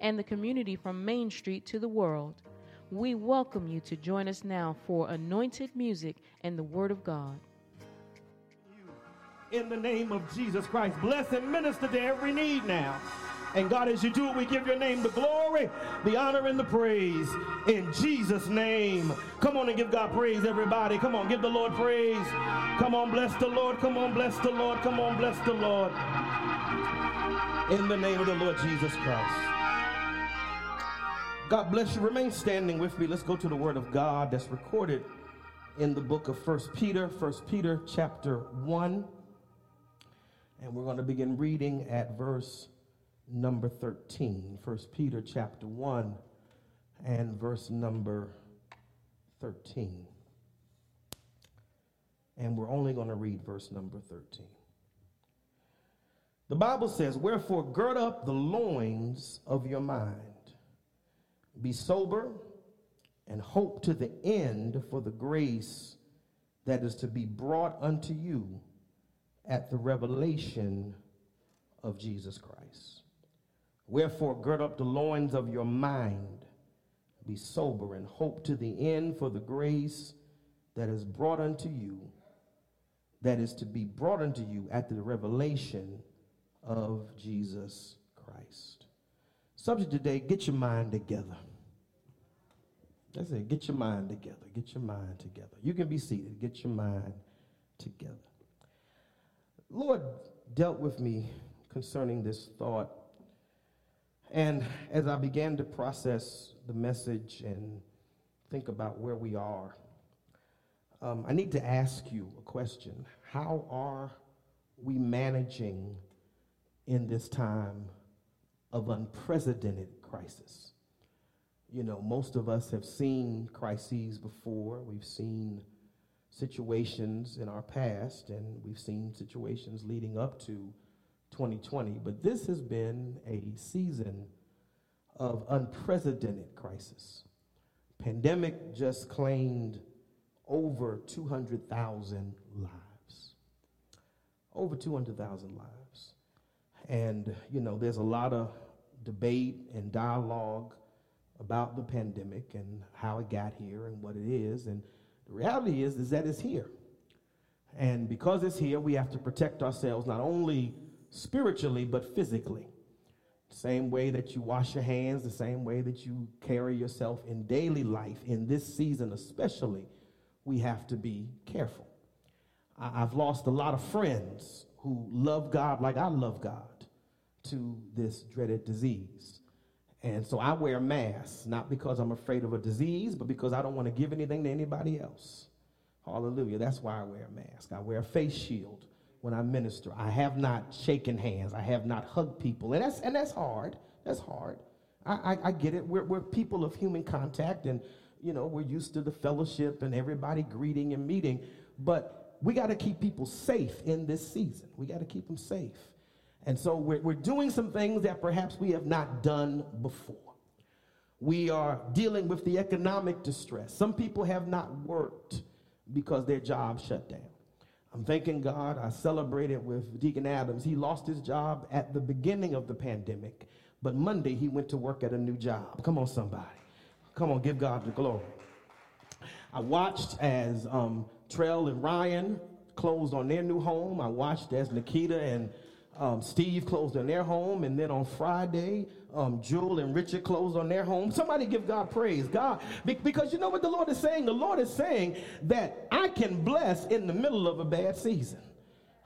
and the community from Main Street to the world. We welcome you to join us now for anointed music and the Word of God. In the name of Jesus Christ, bless and minister to every need now. And God, as you do it, we give your name the glory, the honor, and the praise in Jesus' name. Come on and give God praise, everybody. Come on, give the Lord praise. Come on, bless the Lord. Come on, bless the Lord. Come on, bless the Lord. In the name of the Lord Jesus Christ. God bless you. Remain standing with me. Let's go to the word of God that's recorded in the book of First Peter, First Peter chapter 1. And we're going to begin reading at verse number 13. First Peter chapter 1 and verse number 13. And we're only going to read verse number 13. The Bible says, Wherefore gird up the loins of your mind be sober and hope to the end for the grace that is to be brought unto you at the revelation of Jesus Christ. Wherefore, gird up the loins of your mind, be sober, and hope to the end for the grace that is brought unto you, that is to be brought unto you at the revelation of Jesus Christ. Subject today get your mind together. That's it. Get your mind together. Get your mind together. You can be seated. Get your mind together. Lord dealt with me concerning this thought. And as I began to process the message and think about where we are, um, I need to ask you a question. How are we managing in this time of unprecedented crisis? You know, most of us have seen crises before. We've seen situations in our past, and we've seen situations leading up to 2020. But this has been a season of unprecedented crisis. Pandemic just claimed over 200,000 lives. Over 200,000 lives. And, you know, there's a lot of debate and dialogue about the pandemic and how it got here and what it is. And the reality is, is that it's here. And because it's here, we have to protect ourselves not only spiritually, but physically. Same way that you wash your hands, the same way that you carry yourself in daily life, in this season especially, we have to be careful. I've lost a lot of friends who love God like I love God to this dreaded disease. And so I wear masks, not because I'm afraid of a disease, but because I don't want to give anything to anybody else. Hallelujah. That's why I wear a mask. I wear a face shield when I minister. I have not shaken hands. I have not hugged people. And that's, and that's hard. That's hard. I, I, I get it. We're, we're people of human contact, and, you know, we're used to the fellowship and everybody greeting and meeting. But we got to keep people safe in this season. We got to keep them safe. And so we're, we're doing some things that perhaps we have not done before. We are dealing with the economic distress. Some people have not worked because their job shut down. I'm thanking God. I celebrated with Deacon Adams. He lost his job at the beginning of the pandemic, but Monday he went to work at a new job. Come on, somebody. Come on, give God the glory. I watched as um, Trell and Ryan closed on their new home. I watched as Nikita and um, Steve closed on their home, and then on Friday, um, Jewel and Richard closed on their home. Somebody give God praise. God, because you know what the Lord is saying? The Lord is saying that I can bless in the middle of a bad season.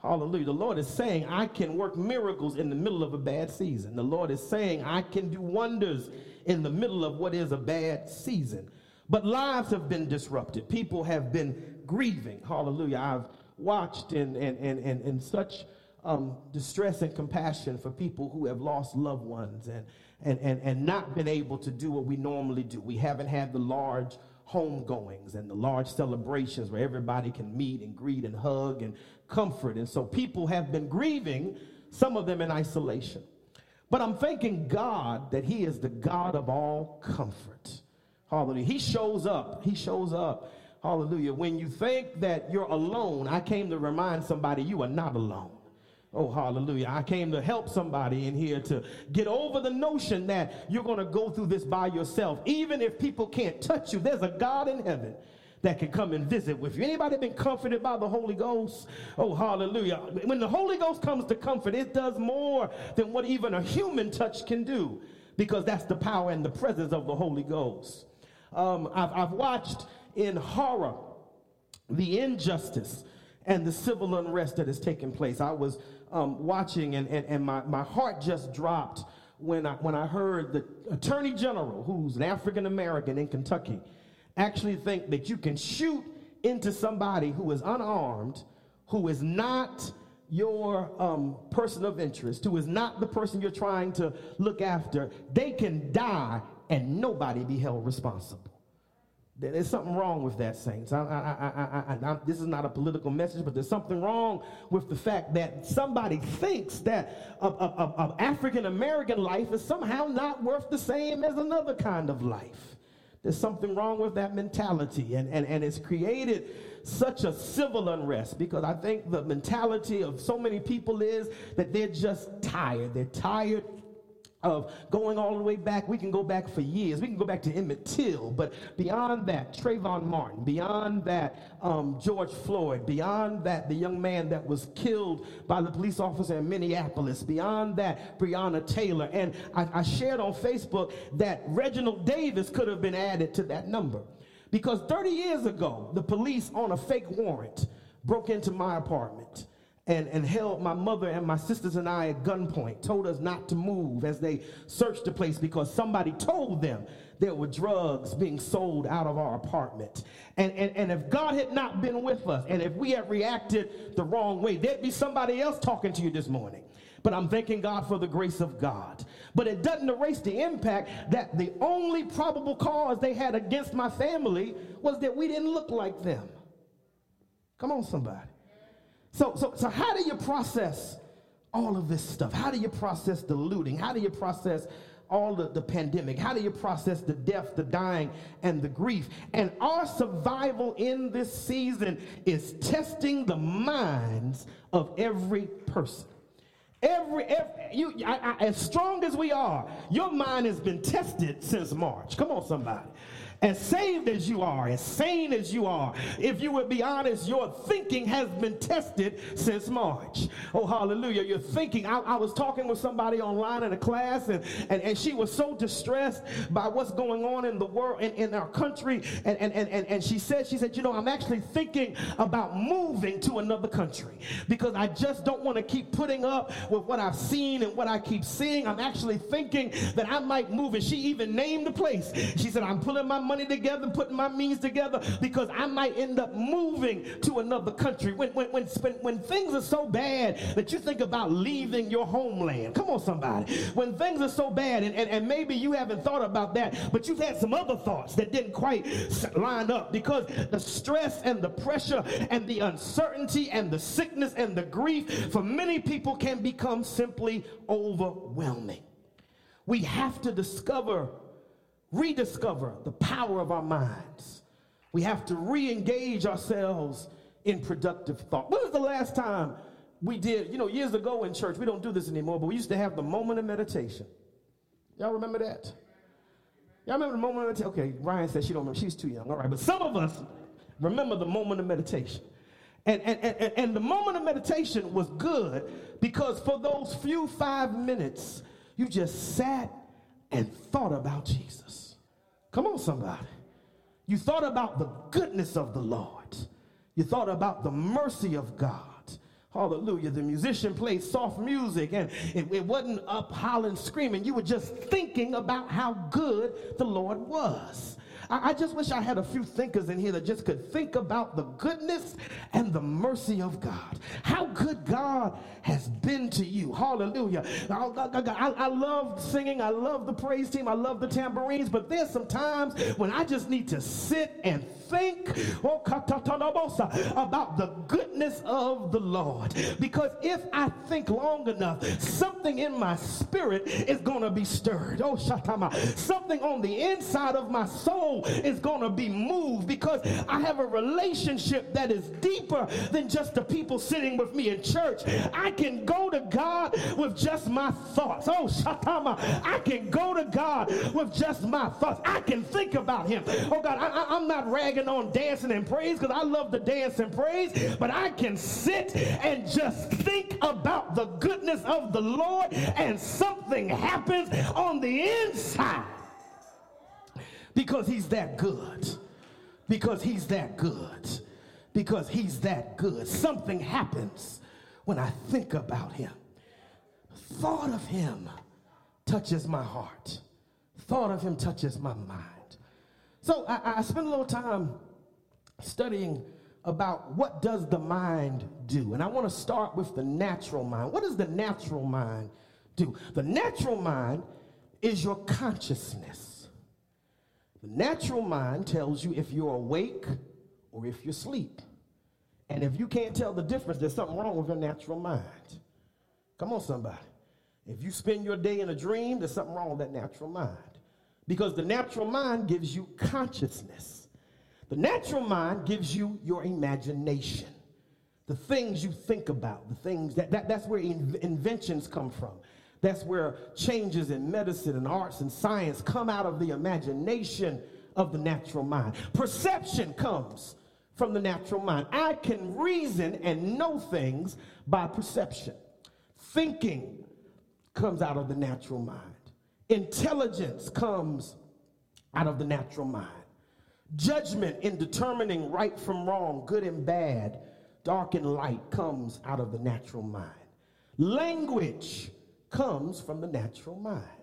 Hallelujah. The Lord is saying I can work miracles in the middle of a bad season. The Lord is saying I can do wonders in the middle of what is a bad season. But lives have been disrupted. People have been grieving. Hallelujah. I've watched in, in, in, in, in such um, distress and compassion for people who have lost loved ones and, and, and, and not been able to do what we normally do. We haven't had the large homegoings and the large celebrations where everybody can meet and greet and hug and comfort. And so people have been grieving, some of them in isolation. But I'm thanking God that He is the God of all comfort. Hallelujah. He shows up. He shows up. Hallelujah. When you think that you're alone, I came to remind somebody you are not alone. Oh, hallelujah. I came to help somebody in here to get over the notion that you're going to go through this by yourself. Even if people can't touch you, there's a God in heaven that can come and visit with you. Anybody been comforted by the Holy Ghost? Oh, hallelujah. When the Holy Ghost comes to comfort, it does more than what even a human touch can do because that's the power and the presence of the Holy Ghost. Um, I've, I've watched in horror the injustice and the civil unrest that has taken place. I was um, watching, and, and, and my, my heart just dropped when I, when I heard the attorney general, who's an African American in Kentucky, actually think that you can shoot into somebody who is unarmed, who is not your um, person of interest, who is not the person you're trying to look after, they can die and nobody be held responsible. There's something wrong with that, saints. I, I, I, this is not a political message, but there's something wrong with the fact that somebody thinks that of African American life is somehow not worth the same as another kind of life. There's something wrong with that mentality, and, and, and it's created such a civil unrest because I think the mentality of so many people is that they're just tired. They're tired of going all the way back. We can go back for years. We can go back to Emmett Till, but beyond that, Trayvon Martin, beyond that, um, George Floyd, beyond that, the young man that was killed by the police officer in Minneapolis, beyond that, Breonna Taylor. And I, I shared on Facebook that Reginald Davis could have been added to that number. Because 30 years ago, the police on a fake warrant broke into my apartment and, and held my mother and my sisters and I at gunpoint, told us not to move as they searched the place because somebody told them there were drugs being sold out of our apartment. And, and, and if God had not been with us, and if we had reacted the wrong way, there'd be somebody else talking to you this morning. But I'm thanking God for the grace of God. But it doesn't erase the impact that the only probable cause they had against my family was that we didn't look like them. Come on, somebody. So, so, so how do you process all of this stuff? How do you process the looting? How do you process all the, the pandemic? How do you process the death, the dying, and the grief? And our survival in this season is testing the minds of every person. Every, every you, I, I, as strong as we are, your mind has been tested since March. Come on, somebody as saved as you are, as sane as you are, if you would be honest, your thinking has been tested since March. Oh, hallelujah. Your thinking. I, I was talking with somebody online in a class, and, and, and she was so distressed by what's going on in the world, in, in our country. And, and, and, and she said, she said, you know, I'm actually thinking about moving to another country because I just don't want to keep putting up with what I've seen and what I keep seeing. I'm actually thinking that I might move. And she even named the place. She said, I'm pulling my money together, putting my means together, because I might end up moving to another country. When, when, when, when things are so bad that you think about leaving your homeland. Come on, somebody. When things are so bad, and, and, and maybe you haven't thought about that, but you've had some other thoughts that didn't quite line up because the stress and the pressure and the uncertainty and the sickness and the grief for many people can become simply overwhelming. We have to discover rediscover the power of our minds. We have to re engage ourselves in productive thought. When was the last time we did, you know, years ago in church, we don't do this anymore, but we used to have the moment of meditation. Y'all remember that? Y'all remember the moment of meditation? Okay, Ryan said she don't remember. She's too young. All right, but some of us remember the moment of meditation. And, and, and, and the moment of meditation was good because for those few five minutes, you just sat and thought about Jesus. Come on, somebody. You thought about the goodness of the Lord. You thought about the mercy of God. Hallelujah. The musician played soft music and it, it, wasn't up hollering, screaming. You were just thinking about how good the Lord was. I, I just wish I had a few thinkers in here that just could think about the goodness and the mercy of God. How good God has been to you. Hallelujah. I, I, I, love singing. I love the praise team. I love the tambourines. But there's some times when I just need to sit and think oh, about the goodness of the Lord. Because if I think long enough, something in my spirit is going to be stirred. Oh, Shatama. Something on the inside of my soul is going to be moved because I have a relationship that is deeper than just the people sitting with me in church. I can go to God with just my thoughts. Oh, Shatama. I can go to God with just my thoughts. I can think about Him. Oh, God, I, am not ragging on dancing and praise because I love to dance and praise, but I can sit and just think about the goodness of the Lord and something happens on the inside because He's that good. Because He's that good. Because He's that good. Something happens when I think about him. Thought of him touches my heart. Thought of him touches my mind. So I, I spent a little time studying about what does the mind do. And I want to start with the natural mind. What does the natural mind do? The natural mind is your consciousness. The natural mind tells you if you're awake or if you're asleep. And if you can't tell the difference, there's something wrong with your natural mind. Come on, somebody. If you spend your day in a dream, there's something wrong with that natural mind. Because the natural mind gives you consciousness. The natural mind gives you your imagination. The things you think about, the things that, that that's where in, inventions come from. That's where changes in medicine and arts and science come out of the imagination of the natural mind. Perception comes from the natural mind. I can reason and know things by perception. Thinking comes out of the natural mind. Intelligence comes out of the natural mind. Judgment in determining right from wrong, good and bad, dark and light comes out of the natural mind. Language comes from the natural mind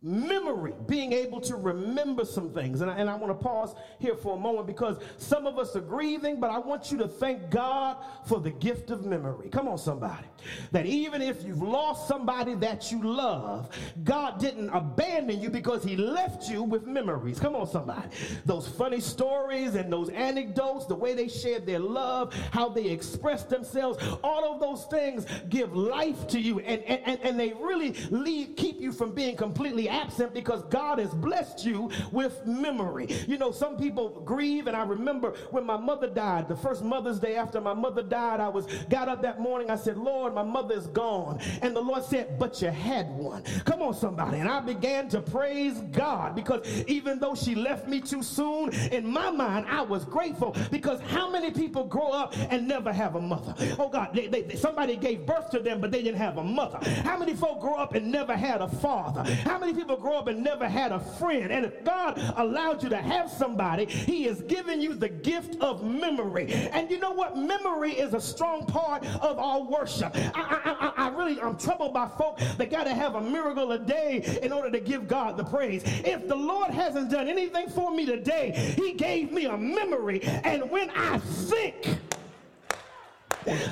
memory, being able to remember some things. And I, and I want to pause here for a moment because some of us are grieving, but I want you to thank God for the gift of memory. Come on, somebody. That even if you've lost somebody that you love, God didn't abandon you because he left you with memories. Come on, somebody. Those funny stories and those anecdotes, the way they shared their love, how they expressed themselves, all of those things give life to you and, and, and they really leave, keep you from being completely absent because God has blessed you with memory. You know, some people grieve, and I remember when my mother died, the first Mother's Day after my mother died, I was got up that morning. I said, Lord, my mother is gone. And the Lord said, But you had one. Come on, somebody. And I began to praise God because even though she left me too soon, in my mind, I was grateful because how many people grow up and never have a mother? Oh God, they, they, somebody gave birth to them, but they didn't have a mother. How many folk grow up and never had a father? How many people grow up and never had a friend. And if God allowed you to have somebody, He has given you the gift of memory. And you know what? Memory is a strong part of our worship. I, I, I, I really, I'm troubled by folk that got to have a miracle a day in order to give God the praise. If the Lord hasn't done anything for me today, He gave me a memory. And when I think,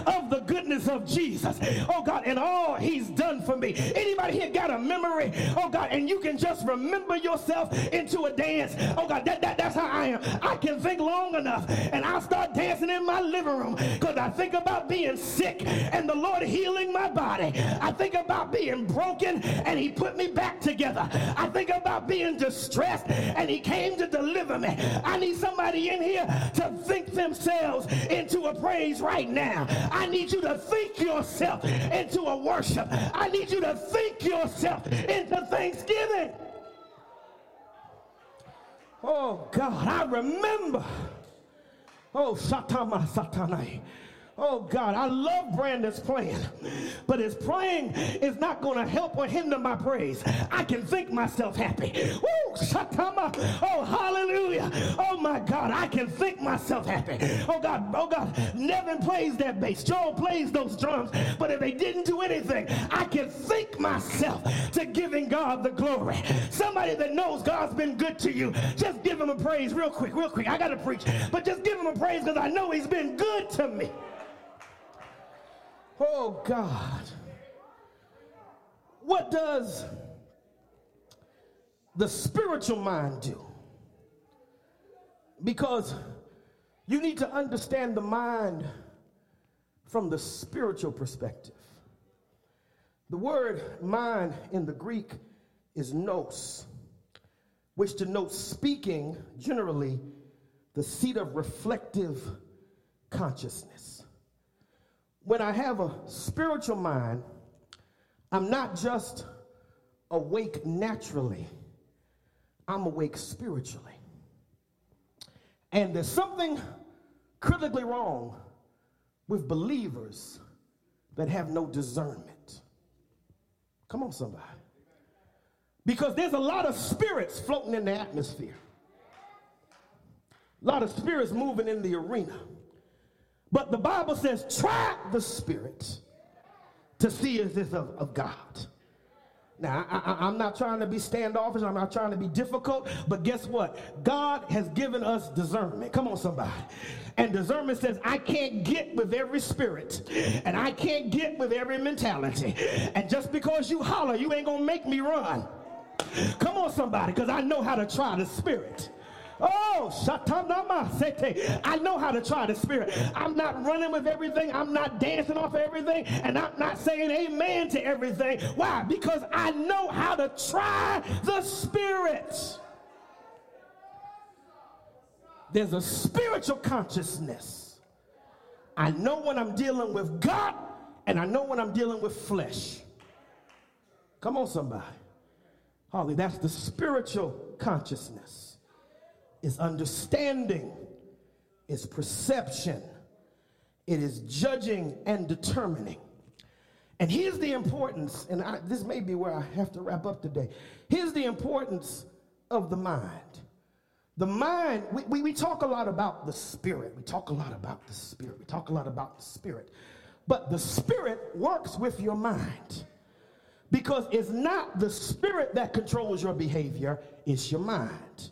of the goodness of Jesus. Oh God, and all he's done for me. Anybody here got a memory? Oh God, and you can just remember yourself into a dance. Oh God, that, that, that's how I am. I can think long enough and I'll start dancing in my living room because I think about being sick and the Lord healing my body. I think about being broken and he put me back together. I think about being distressed and he came to deliver me. I need somebody in here to think themselves into a praise right now. I need you to think yourself into a worship. I need you to think yourself into thanksgiving. Oh God, I remember. Oh, Satama Satanai. Oh God, I love Brandon's plan, but his praying is not going to help or hinder my praise. I can think myself happy. Woo. Oh, hallelujah. Oh, my God. I can think myself happy. Oh, God. Oh, God. Nevin plays that bass. Joel plays those drums. But if they didn't do anything, I can think myself to giving God the glory. Somebody that knows God's been good to you, just give him a praise real quick, real quick. I got to preach. But just give him a praise because I know he's been good to me. Oh, God. What does the spiritual mind do? Because you need to understand the mind from the spiritual perspective. The word mind in the Greek is nous, which denotes speaking, generally, the seat of reflective consciousness. When I have a spiritual mind, I'm not just awake naturally, I'm awake spiritually. And there's something critically wrong with believers that have no discernment. Come on, somebody. Because there's a lot of spirits floating in the atmosphere, a lot of spirits moving in the arena. But the Bible says, try the spirit to see if it's of, of God. Now, I, am not trying to be standoffish. I'm not trying to be difficult. But guess what? God has given us discernment. Come on, somebody. And discernment says, I can't get with every spirit, and I can't get with every mentality. And just because you holler, you ain't going to make me run. Come on, somebody, because I know how to try the spirit. Oh, sete. I know how to try the spirit. I'm not running with everything. I'm not dancing off everything. And I'm not saying amen to everything. Why? Because I know how to try the spirit. There's a spiritual consciousness. I know when I'm dealing with God and I know when I'm dealing with flesh. Come on, somebody. Holly, that's the spiritual consciousness is understanding, is perception, it is judging and determining. And here's the importance, and I, this may be where I have to wrap up today. Here's the importance of the mind. The mind, we, we, we, talk a lot about the spirit. We talk a lot about the spirit. We talk a lot about the spirit. But the spirit works with your mind because it's not the spirit that controls your behavior, it's your mind.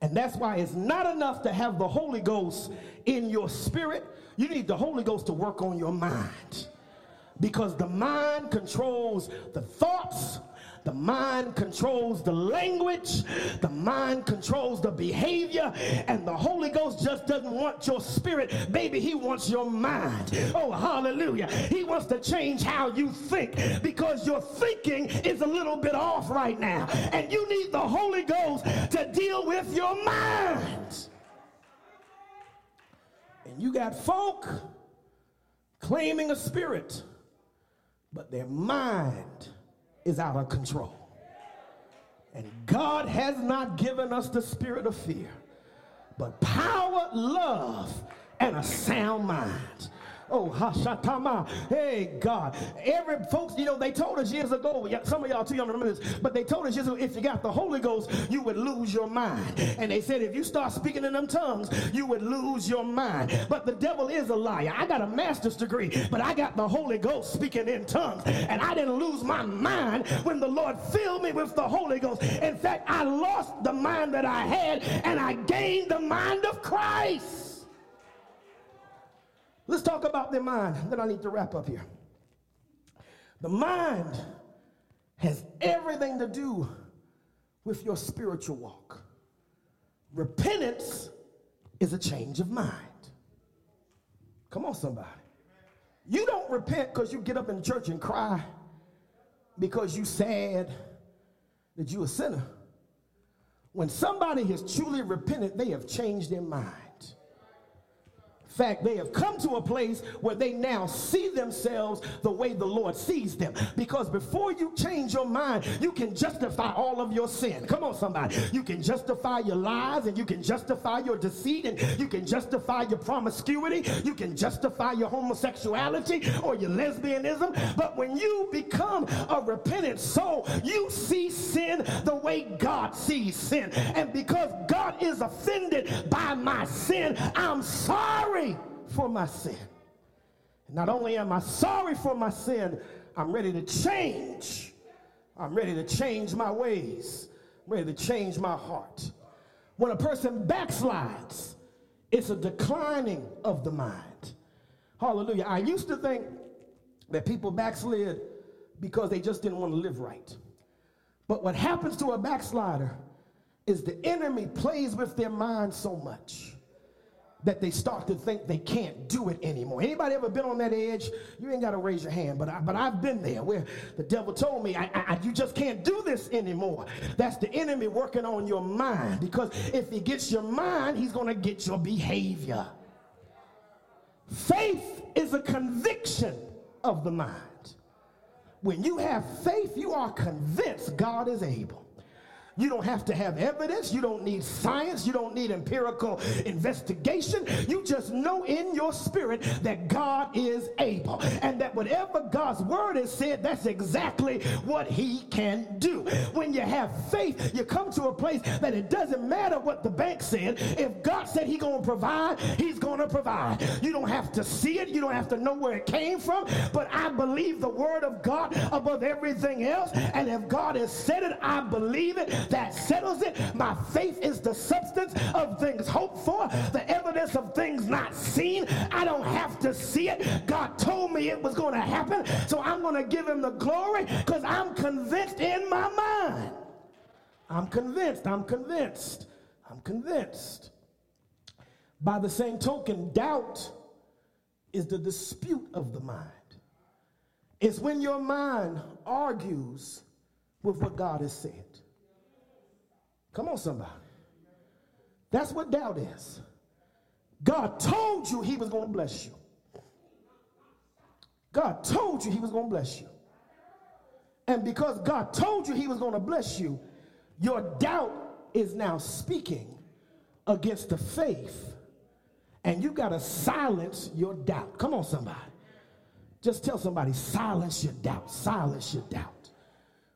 And that's why it's not enough to have the Holy Ghost in your spirit. You need the Holy Ghost to work on your mind. Because the mind controls the thoughts, the mind controls the language, the mind controls the behavior, and the Holy Ghost just doesn't want your spirit, baby. He wants your mind. Oh, hallelujah. He wants to change how you think because your thinking is a little bit off right now, and you need the Holy Ghost to deal with your mind. And you got folk claiming a spirit, but their mind is out of control. And God has not given us the spirit of fear, but power, love, and a sound mind. Oh, hashatama. Hey, God. Every folks, you know, they told us years ago, some of y'all too young to remember this, but they told us years ago, if you got the Holy Ghost, you would lose your mind. And they said if you start speaking in them tongues, you would lose your mind. But the devil is a liar. I got a master's degree, but I got the Holy Ghost speaking in tongues. And I didn't lose my mind when the Lord filled me with the Holy Ghost. In fact, I lost the mind that I had and I gained the mind of Christ. Let's talk about the mind. Then I need to wrap up here. The mind has everything to do with your spiritual walk. Repentance is a change of mind. Come on, somebody. You don't repent because you get up in church and cry because you sad that you a sinner. When somebody has truly repented, they have changed their mind. Fact, they have come to a place where they now see themselves the way the Lord sees them. Because before you change your mind, you can justify all of your sin. Come on, somebody. You can justify your lies and you can justify your deceit and you can justify your promiscuity. You can justify your homosexuality or your lesbianism. But when you become a repentant soul, you see sin the way God sees sin. And because God is offended by my sin, I'm sorry for my sin. Not only am I sorry for my sin, I'm ready to change. I'm ready to change my ways. I'm ready to change my heart. When a person backslides, it's a declining of the mind. Hallelujah. I used to think that people backslid because they just didn't want to live right. But what happens to a backslider is the enemy plays with their mind so much that they start to think they can't do it anymore. Anybody ever been on that edge? You ain't got to raise your hand, but I, but I've been there where the devil told me, I, I, you just can't do this anymore. That's the enemy working on your mind because if he gets your mind, he's going to get your behavior. Faith is a conviction of the mind. When you have faith, you are convinced God is able. You don't have to have evidence. You don't need science. You don't need empirical investigation. You just know in your spirit that God is able and that whatever God's word has said, that's exactly what he can do. When you have faith, you come to a place that it doesn't matter what the bank said. If God said he's going to provide, he's going to provide. You don't have to see it. You don't have to know where it came from. But I believe the word of God above everything else. And if God has said it, I believe it that settles it. My faith is the substance of things hoped for, the evidence of things not seen. I don't have to see it. God told me it was going to happen, so I'm going to give him the glory because I'm convinced in my mind. I'm convinced. I'm convinced. I'm convinced. By the same token, doubt is the dispute of the mind. It's when your mind argues with what God has said. Come on, somebody. That's what doubt is. God told you he was going to bless you. God told you he was going to bless you. And because God told you he was going to bless you, your doubt is now speaking against the faith. And you got to silence your doubt. Come on, somebody. Just tell somebody, silence your doubt, silence your doubt.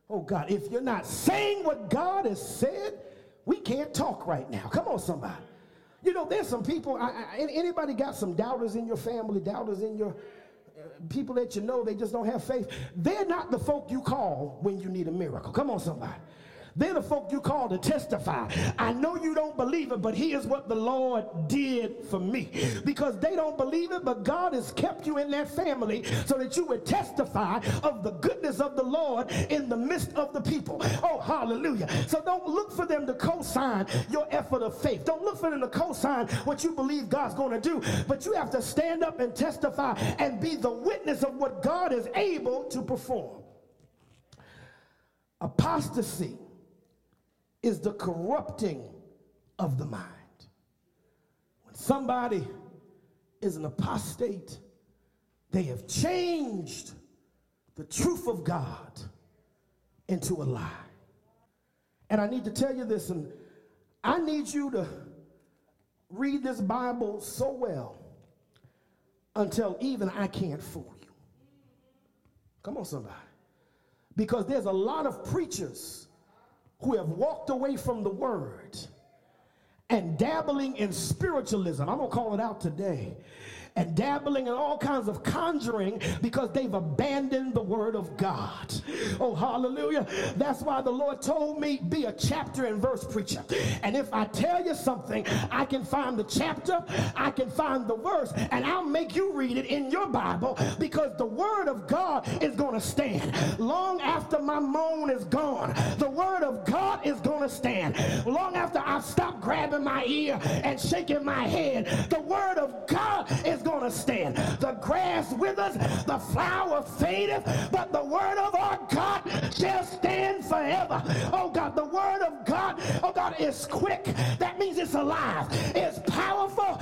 Oh God, if you're not saying what God has said, we can't talk right now. Come on, somebody. You know, there's some people, I, I, anybody got some doubters in your family, doubters in your uh, people that you know, they just don't have faith. They're not the folk you call when you need a miracle. Come on, somebody. They're the folk you call to testify. I know you don't believe it, but here's what the Lord did for me. Because they don't believe it, but God has kept you in that family so that you would testify of the goodness of the Lord in the midst of the people. Oh, hallelujah. So don't look for them to co sign your effort of faith. Don't look for them to co sign what you believe God's going to do. But you have to stand up and testify and be the witness of what God is able to perform. Apostasy is the corrupting of the mind. When somebody is an apostate, they have changed the truth of God into a lie. And I need to tell you this, and I need you to read this Bible so well until even I can't fool you. Come on, somebody. Because there's a lot of preachers who have walked away from the word and dabbling in spiritualism. I'm going to call it out today and dabbling in all kinds of conjuring because they've abandoned the word of God. Oh, hallelujah. That's why the Lord told me, be a chapter and verse preacher. And if I tell you something, I can find the chapter, I can find the verse, and I'll make you read it in your Bible because the word of God is going to stand. Long after my moan is gone, the word of God is going to stand. Long after I've stopped grabbing my ear and shaking my head, the word of God is is going to stand. The grass withers, the flower fadeth, but the word of our God shall stand forever. Oh God, the word of God, oh God, is quick. That means it's alive, it's powerful,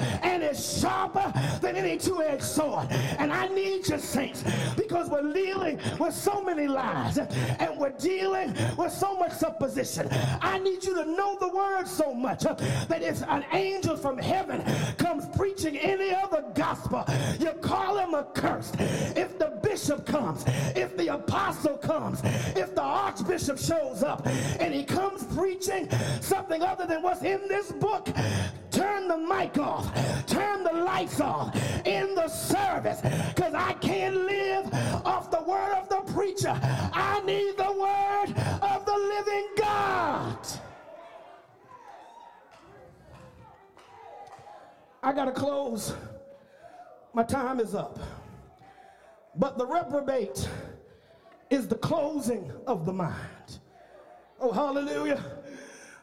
sharper than any two-edged sword. And I need you, saints, because we're dealing with so many lies and we're dealing with so much supposition. I need you to know the word so much that if an angel from heaven comes preaching any other gospel, you call him accursed. If the bishop comes, if the apostle comes, if the archbishop shows up and he comes preaching something other than what's in this book, turn the mic off, turn the lights off in the service because I can't live off the word of the preacher. I need the word of the living God. I got to close. My time is up. But the reprobate is the closing of the mind. Oh, hallelujah.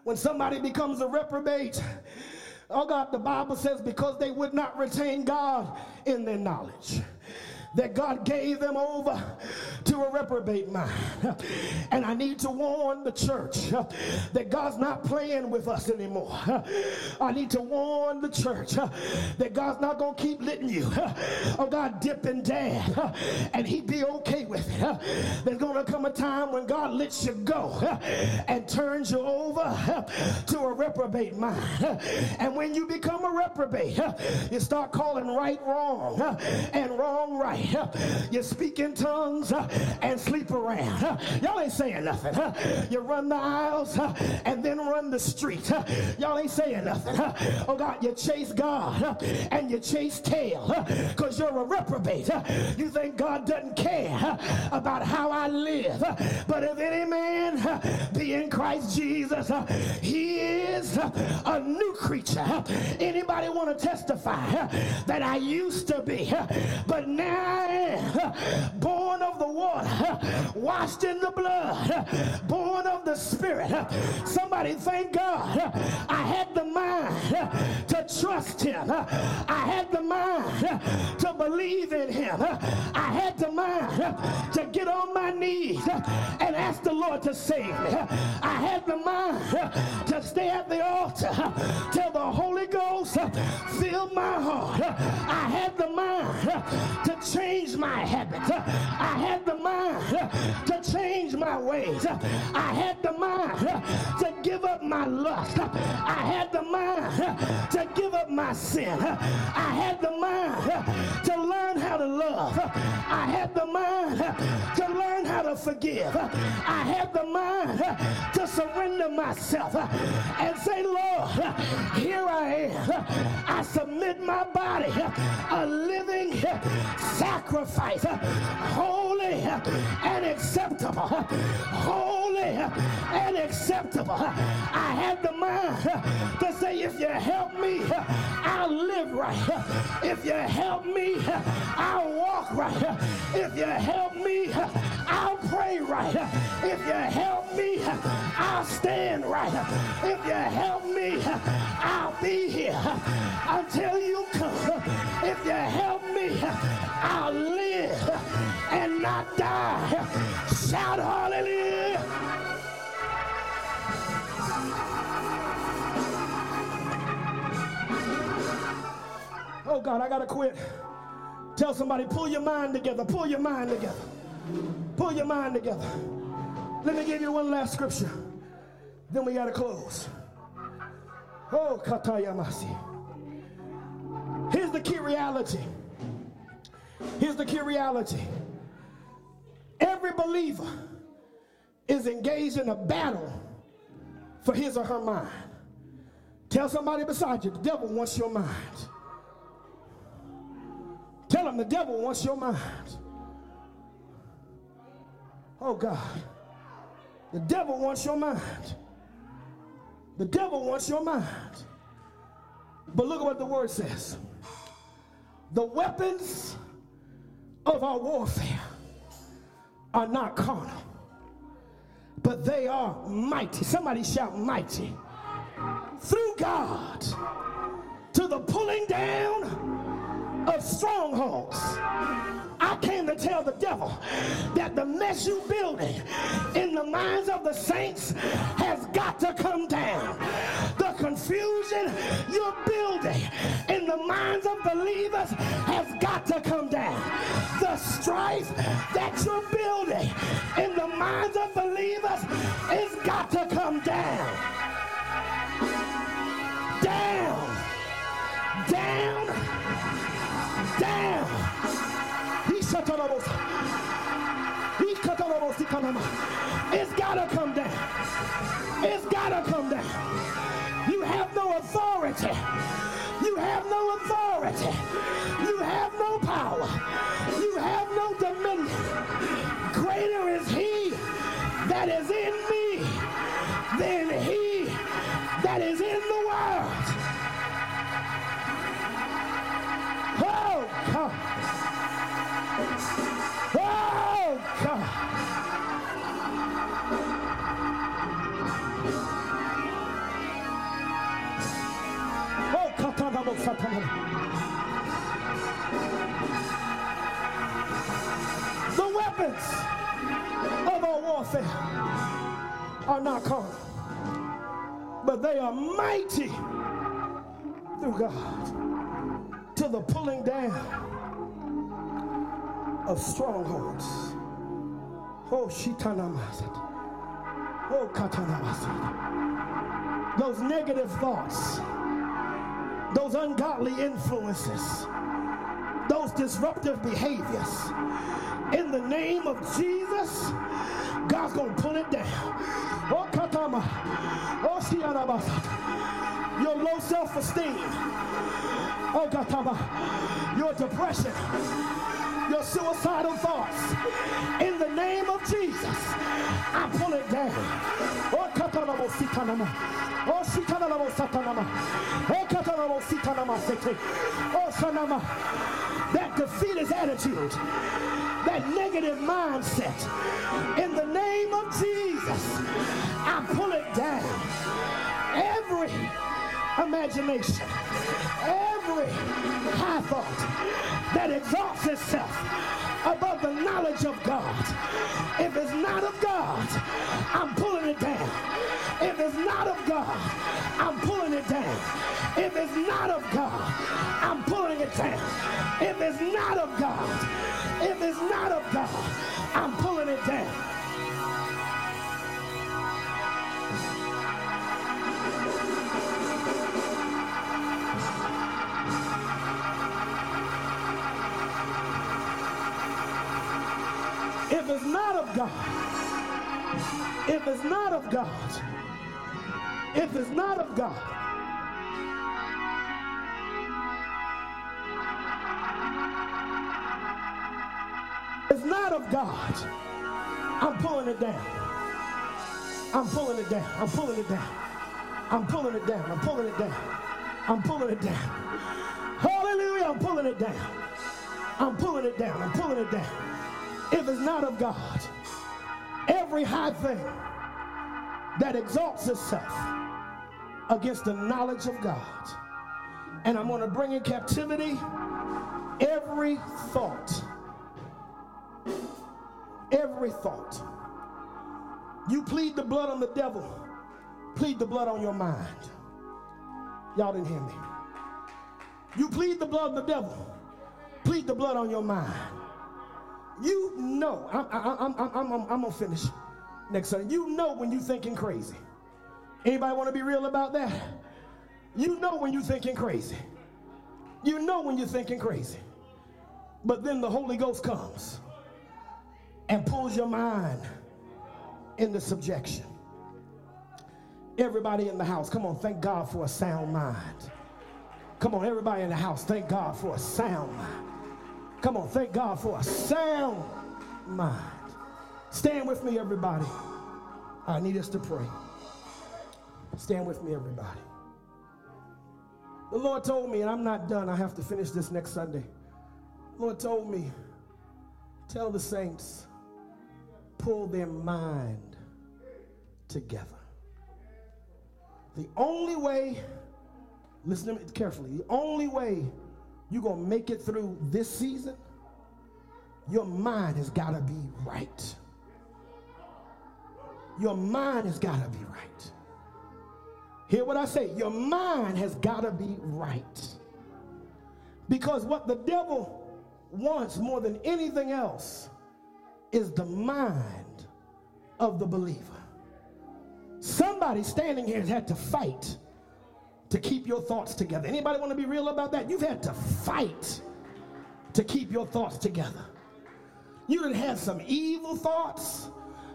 When somebody becomes a reprobate, oh God, the Bible says because they would not retain God in their knowledge that God gave them over to reprobate mind. And I need to warn the church that God's not playing with us anymore. I need to warn the church that God's not going to keep letting you, oh God, dip and dab, and He'd be okay with it. There's going to come a time when God lets you go and turns you over to a reprobate mind. And when you become a reprobate, you start calling right wrong and wrong right. You speak in tongues and sleep around. Y'all ain't saying nothing. You run the aisles and then run the street. Y'all ain't saying nothing. Oh God, you chase God and you chase tail because you're a reprobate. You think God doesn't care about how I live. But if any man be in Christ Jesus, he is a new creature. Anybody want to testify that I used to be, but now I am born of the water, washed in the blood, born of the Spirit. Somebody thank God. I had the mind to trust Him. I had the mind to believe in Him. I had the mind to get on my knees and ask the Lord to save me. I had the mind to stay at the altar till the Holy Ghost filled my heart. I had the mind to change change my habits. I had the mind to change my ways. I had the mind to give up my lust. I had the mind to give up my sin. I had the mind to learn how to love. I had the mind to learn how to forgive. I had the mind to surrender myself and say, Lord, here I am. I submit my body a living sacrifice sacrifice, holy and acceptable. Holy and acceptable. I had the mind to say, if you help me, I'll live right. If you help me, I'll walk right. If you help me, I'll pray right. If you help me, I'll stand right. If you help me, I'll be here until God, I gotta quit. Tell somebody, pull your mind together, pull your mind together. Pull your mind together. Let me give you one last scripture. Then we gotta close. Oh, Katayamasi. Here's the key reality. Here's the key reality every believer is engaged in a battle for his or her mind. Tell somebody beside you, the devil wants your mind. Tell him the devil wants your mind. Oh God. The devil wants your mind. The devil wants your mind. But look at what the word says. The weapons of our warfare are not carnal, but they are mighty. Somebody shout mighty. Through God to the pulling strongholds. I came to tell the devil that the mess you building in the minds of the saints has got to come down. The confusion you're building in the minds of believers has got to come down. The strife that you're building in the minds of believers has got to come down. Down. Down. Down. It's got to come down. It's got to come down. You have no authority. You have no authority. You have no power. You have no dominion. Greater is he that is in me than he that is in the world. Oh, The weapons of our warfare are not carnal, but they are mighty through God to the pulling down of strongholds. Oh, Shitanamasat. Oh, Katanamasat. Those negative thoughts those ungodly influences, those disruptive behaviors. In the name of Jesus, God's going to pull it down. Oh, katama. Oh, Your low self-esteem. Oh, katama. Your depression. Your suicidal thoughts. In the name of Jesus, I pull it down. Oh, katama. Oh, Shikanamo Satanama. Oh, Katanamo Sitanama Sete. Oh, Sanama. That defeatist attitude, that negative mindset, in the name of Jesus, I pull it down. Every imagination, every high thought that exalts itself above the knowledge of God. If it's not of God, I'm pulling it down. If it's not of God, I'm pulling it down. If it's not of God, I'm pulling it down. If it's not of God, if it's not of God, I'm pulling it down. It's not of God, if it's not of God, if it's not of God, it's not of God, I'm pulling it down. I'm pulling it down. I'm pulling it down. I'm pulling it down. I'm pulling it down. I'm pulling it down. Hallelujah. I'm pulling it down. I'm pulling it down. I'm pulling it down if it's not of God. Every high thing that exalts itself against the knowledge of God. And I'm going to bring in captivity every thought. Every thought. You plead the blood on the devil, plead the blood on your mind. Y'all didn't hear me. You plead the blood on the devil, plead the blood on your mind. You know, I'm, I'm, I'm, I'm, I'm, I'm gonna finish next Sunday. You know when you're thinking crazy. Anybody want to be real about that? You know when you're thinking crazy. You know when you're thinking crazy. But then the Holy Ghost comes and pulls your mind into subjection. Everybody in the house, come on, thank God for a sound mind. Come on, everybody in the house, thank God for a sound mind. Come on, thank God for a sound mind. Stand with me, everybody. I need us to pray. Stand with me, everybody. The Lord told me, and I'm not done, I have to finish this next Sunday. The Lord told me, tell the saints, pull their mind together. The only way, listen to me carefully, the only way you're going to make it through this season, your mind has got to be right. Your mind has got to be right. Hear what I say? Your mind has got to be right. Because what the devil wants more than anything else is the mind of the believer. Somebody standing here has had to fight to keep your thoughts together. Anybody want to be real about that? You've had to fight to keep your thoughts together. You done had some evil thoughts.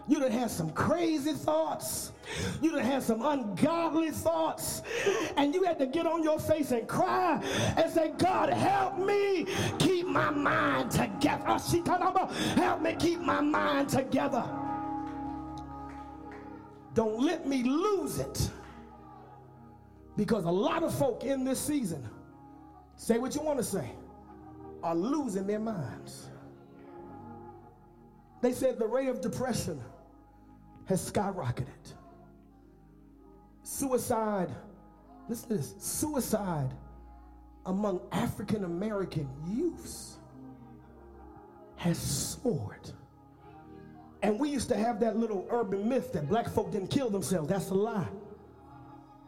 You done had some crazy thoughts. You done had some ungodly thoughts. And you had to get on your face and cry and say, God, help me keep my mind together. Ah, help me keep my mind together. Don't let me lose it. Because a lot of folk in this season, say what you want to say, are losing their minds. They said the rate of depression has skyrocketed. Suicide, listen to this suicide among African American youths has soared. And we used to have that little urban myth that black folk didn't kill themselves. That's a lie.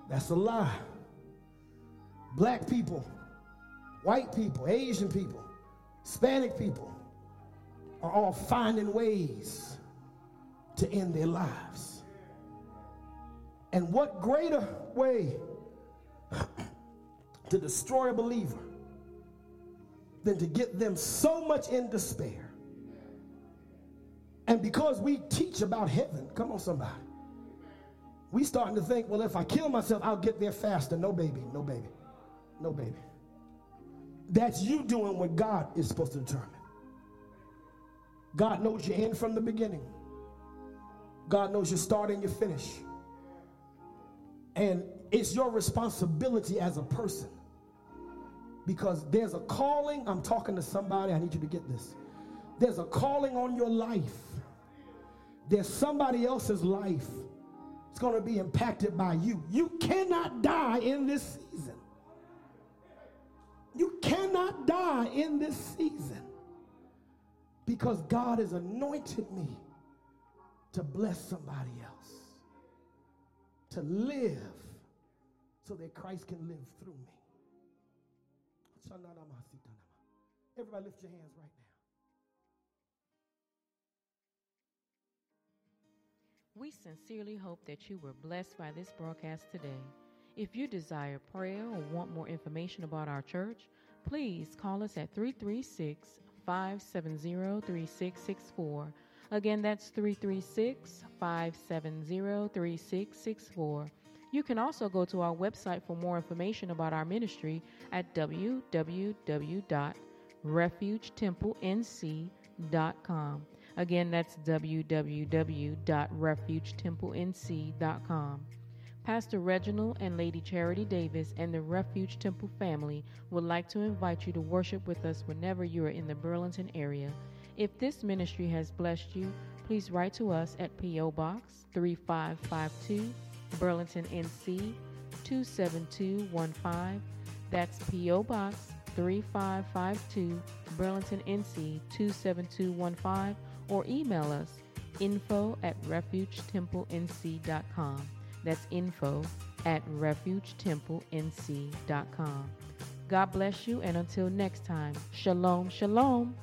That's a lie. Black people, white people, Asian people, Hispanic people are all finding ways to end their lives. And what greater way to destroy a believer than to get them so much in despair? And because we teach about heaven, come on, somebody, we starting to think, well, if I kill myself, I'll get there faster. No, baby, no, baby, no, baby. That's you doing what God is supposed to determine. God knows your end from the beginning. God knows your start and your finish. And it's your responsibility as a person. Because there's a calling. I'm talking to somebody. I need you to get this. There's a calling on your life. There's somebody else's life. It's going to be impacted by you. You cannot die in this season. You cannot die in this season because God has anointed me to bless somebody else, to live so that Christ can live through me. Everybody lift your hands right now. We sincerely hope that you were blessed by this broadcast today. If you desire prayer or want more information about our church, please call us at 336 570 3664 Again, that's 336 570 3664. You can also go to our website for more information about our ministry at www.refugetemple.nc.com. Again, that's www.refugetemple.nc.com. Pastor Reginald and Lady Charity Davis and the Refuge Temple family would like to invite you to worship with us whenever you are in the Burlington area. If this ministry has blessed you, please write to us at P.O. Box 3552, Burlington, NC 27215. That's P.O. Box 3552, Burlington, NC 27215, or email us info at refugetemple.nc.com. That's info at refugetemple.nc.com. God bless you, and until next time, shalom, shalom.